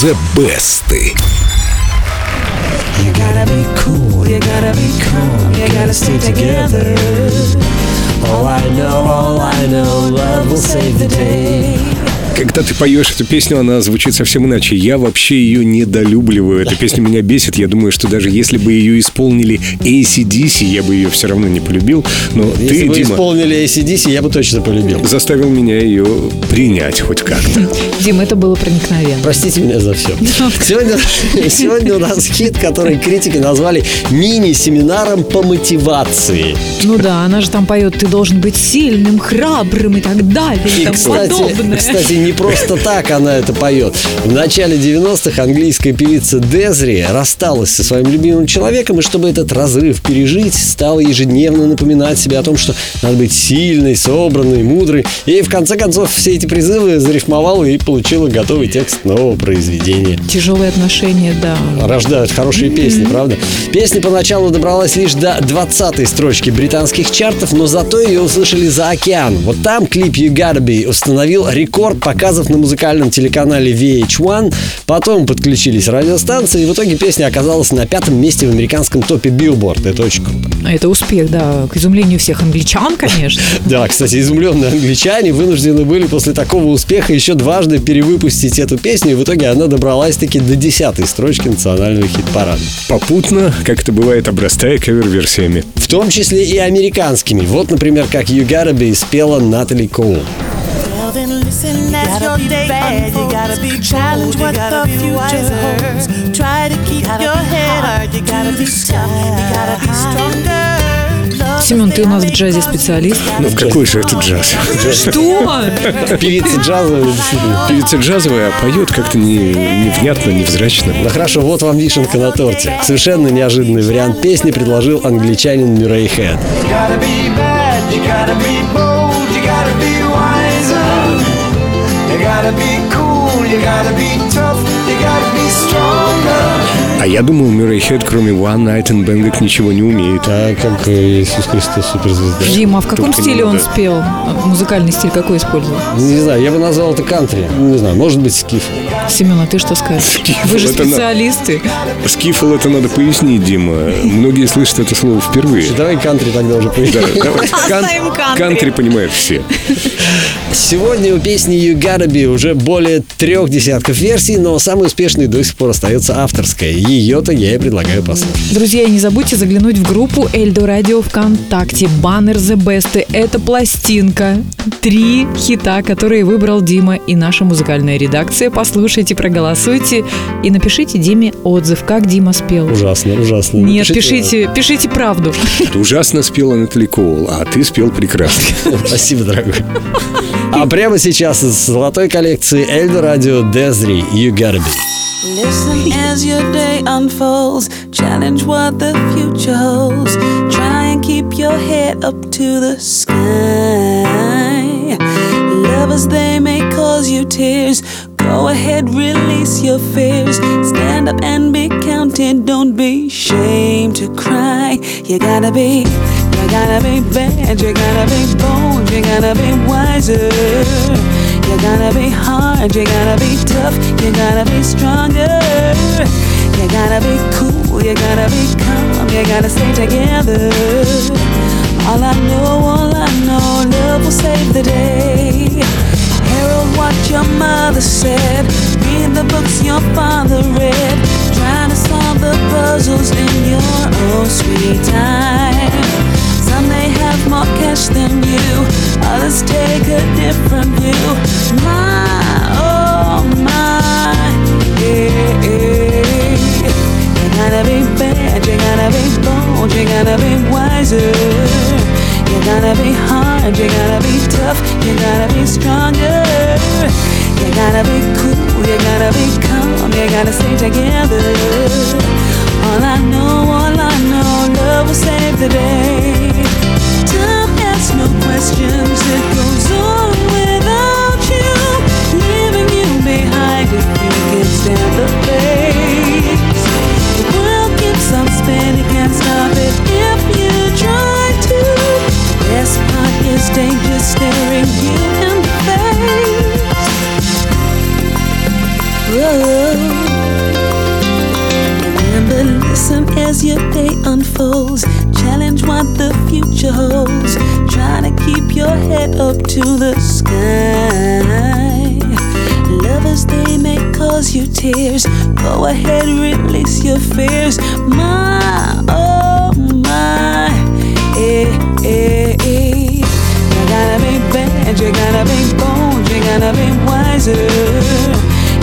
The Best. You gotta be cool, you gotta be calm, you gotta stay together. All I know, all I know, love will save the day. Когда ты поешь эту песню, она звучит совсем иначе. Я вообще ее недолюбливаю. Эта песня меня бесит. Я думаю, что даже если бы ее исполнили ACDC, я бы ее все равно не полюбил. Но Если ты, бы Дима, исполнили ACDC, я бы точно полюбил. заставил меня ее принять хоть как-то. Дим, это было проникновенно. Простите меня за все. Сегодня, сегодня у нас хит, который критики назвали мини-семинаром по мотивации. Ну да, она же там поет, ты должен быть сильным, храбрым и так далее и, И, тому кстати, подобное. кстати, не просто так она это поет. В начале 90-х английская певица Дезри рассталась со своим любимым человеком, и чтобы этот разрыв пережить, стала ежедневно напоминать себе о том, что надо быть сильной, собранной, мудрой. И в конце концов все эти призывы зарифмовала и получила готовый текст нового произведения. Тяжелые отношения, да. рождают хорошие песни, правда? Песня поначалу добралась лишь до 20-й строчки британских чартов, но зато ее услышали за океан. Вот там клип You Gotta Be установил рекорд показов на музыкальном телеканале VH1. Потом подключились радиостанции, и в итоге песня оказалась на пятом месте в американском топе Billboard. Это очень круто. Это успех, да, к изумлению всех англичан, конечно. Да, кстати, изумленные англичане вынуждены были после такого успеха еще дважды перевыпустить эту песню, и в итоге она добралась таки до десятой строчки национального хит-парада. Попутно, как это бывает, обрастая кавер-версиями. В том числе и американскими. Вот, например, как You Gotta Be спела Натали Коул. Then listen as your day unfolds. Challenge what the future holds. Try to keep your head up. You gotta be tough. You gotta be stronger. Семен, ты у нас в джазе специалист. Ну, в какой же это джаз? Что? Певица джазовая. Певица джазовая, а поет как-то не, невнятно, невзрачно. Ну хорошо, вот вам вишенка на торте. Совершенно неожиданный вариант песни предложил англичанин Мюррей Хэт. You gotta be bad, you gotta be bold, you gotta be wiser. You gotta be cool, you gotta be tough, you gotta be stronger. А я думал, Мюррей Хед, кроме One Night and Bang'ок, ничего не умеет. А как Иисус Христос суперзвезда? Дима, а в каком Только стиле он надо. спел? Музыкальный стиль какой использовал? Не знаю, я бы назвал это кантри. Не знаю, может быть, скиф. Семен, а ты что скажешь? Скифл, Вы же это на- специалисты. Скифл это надо пояснить, Дима. Многие слышат это слово впервые. Давай кантри тогда уже Да, Оставим кантри. Кантри понимают все. Сегодня у песни You Gotta Be уже более трех десятков версий, но самой успешной до сих пор остается авторская. Ее-то я и предлагаю послушать. Друзья, не забудьте заглянуть в группу Эльдо Радио ВКонтакте. Баннер The Best. Это пластинка. Три хита, которые выбрал Дима и наша музыкальная редакция. Послушайте, проголосуйте и напишите Диме отзыв, как Дима спел. Ужасно, ужасно. Нет, Напишите пишите, пишите правду. Ты ужасно спела Натали Коул, а ты спел прекрасно. Спасибо, дорогой. А прямо сейчас из золотой коллекции Эльдо Радио Дезри You Gotta Be. Listen as your day unfolds. Challenge what the future holds. Try and keep your head up to the sky. Lovers, they may cause you tears. Go ahead, release your fears. Stand up and be counted. Don't be ashamed to cry. You gotta be, you gotta be bad. You gotta be bold. You gotta be wiser. You gotta be hard, you gotta be tough, you gotta be stronger. You gotta be cool, you gotta be calm, you gotta stay together. All I know, all I know, have than you, others take a different view. My, oh my, yeah. You gotta be bad, you gotta be bold, you gotta be wiser. You gotta be hard, you gotta be tough, you gotta be stronger. You gotta be cool, you gotta be calm, you gotta stay together. All I know, as your day unfolds. Challenge what the future holds. Try to keep your head up to the sky. Lovers, they may cause you tears. Go ahead, release your fears. My, oh my, eh, eh, eh. You gotta be bad, you gotta be bold, you gotta be wiser.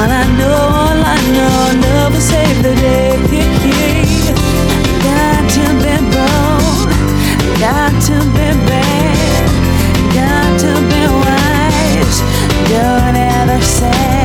All I know, all I know, love will save the day. Got to be bold, got to be bad, got to be wise. Don't ever say.